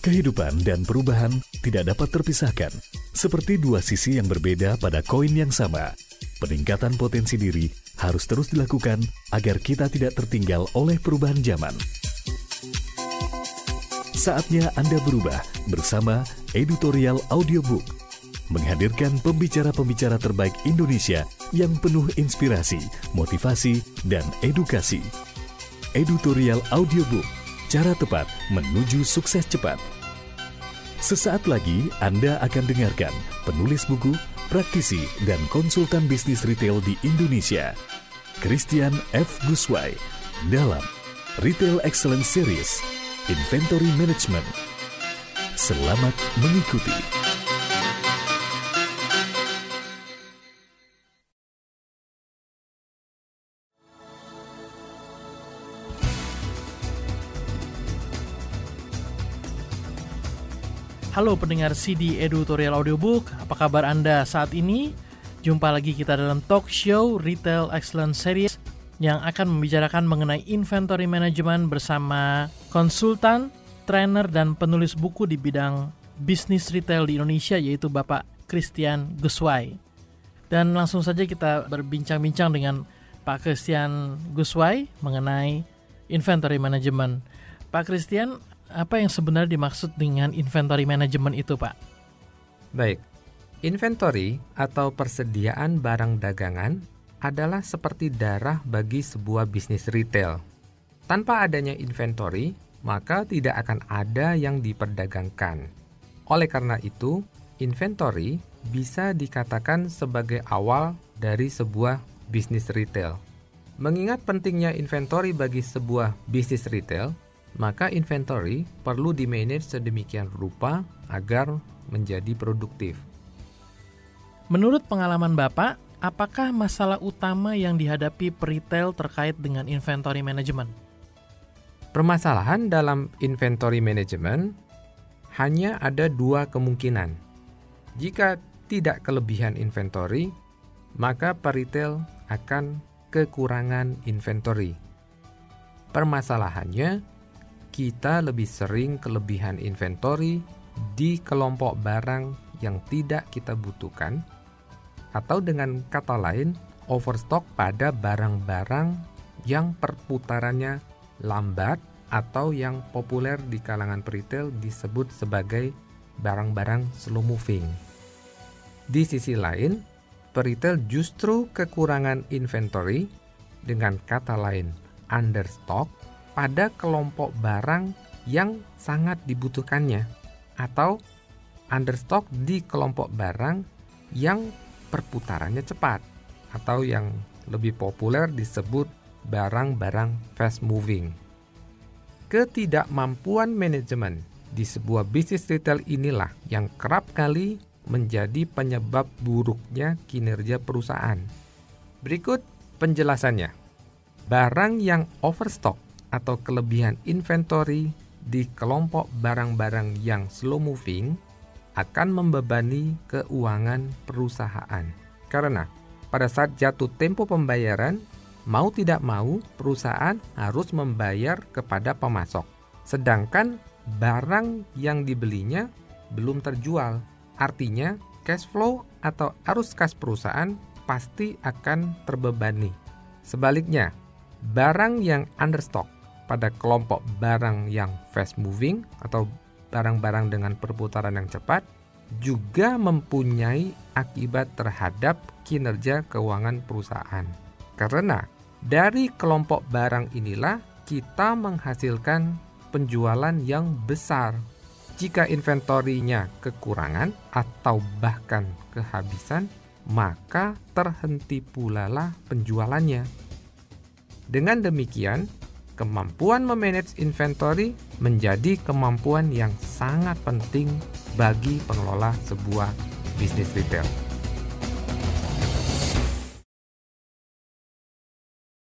Kehidupan dan perubahan tidak dapat terpisahkan, seperti dua sisi yang berbeda pada koin yang sama. Peningkatan potensi diri harus terus dilakukan agar kita tidak tertinggal oleh perubahan zaman. Saatnya Anda berubah bersama Editorial Audiobook, menghadirkan pembicara-pembicara terbaik Indonesia yang penuh inspirasi, motivasi, dan edukasi. Editorial Audiobook, cara tepat menuju sukses cepat. Sesaat lagi Anda akan dengarkan penulis buku, praktisi, dan konsultan bisnis retail di Indonesia, Christian F. Guswai, dalam Retail Excellence Series, Inventory Management. Selamat mengikuti. Halo pendengar CD Editorial Audiobook, apa kabar Anda saat ini? Jumpa lagi kita dalam talk show Retail Excellence Series yang akan membicarakan mengenai inventory management bersama konsultan, trainer, dan penulis buku di bidang bisnis retail di Indonesia yaitu Bapak Christian Guswai. Dan langsung saja kita berbincang-bincang dengan Pak Christian Guswai mengenai inventory management. Pak Christian, apa yang sebenarnya dimaksud dengan inventory management itu, Pak? Baik, inventory atau persediaan barang dagangan adalah seperti darah bagi sebuah bisnis retail. Tanpa adanya inventory, maka tidak akan ada yang diperdagangkan. Oleh karena itu, inventory bisa dikatakan sebagai awal dari sebuah bisnis retail. Mengingat pentingnya inventory bagi sebuah bisnis retail, maka inventory perlu dimanage sedemikian rupa agar menjadi produktif. Menurut pengalaman Bapak, apakah masalah utama yang dihadapi retail terkait dengan inventory management? Permasalahan dalam inventory management hanya ada dua kemungkinan. Jika tidak kelebihan inventory, maka peritel akan kekurangan inventory. Permasalahannya, kita lebih sering kelebihan inventory di kelompok barang yang tidak kita butuhkan, atau dengan kata lain, overstock pada barang-barang yang perputarannya lambat atau yang populer di kalangan retail disebut sebagai barang-barang slow moving. Di sisi lain, peritel justru kekurangan inventory dengan kata lain understock pada kelompok barang yang sangat dibutuhkannya atau understock di kelompok barang yang perputarannya cepat atau yang lebih populer disebut barang-barang fast moving. Ketidakmampuan manajemen di sebuah bisnis retail inilah yang kerap kali menjadi penyebab buruknya kinerja perusahaan. Berikut penjelasannya. Barang yang overstock atau kelebihan inventory di kelompok barang-barang yang slow moving akan membebani keuangan perusahaan. Karena pada saat jatuh tempo pembayaran, mau tidak mau perusahaan harus membayar kepada pemasok. Sedangkan barang yang dibelinya belum terjual. Artinya, cash flow atau arus kas perusahaan pasti akan terbebani. Sebaliknya, barang yang understock pada kelompok barang yang fast moving atau barang-barang dengan perputaran yang cepat juga mempunyai akibat terhadap kinerja keuangan perusahaan. Karena dari kelompok barang inilah kita menghasilkan penjualan yang besar. Jika inventorinya kekurangan atau bahkan kehabisan, maka terhenti pula lah penjualannya. Dengan demikian, kemampuan memanage inventory menjadi kemampuan yang sangat penting bagi pengelola sebuah bisnis retail.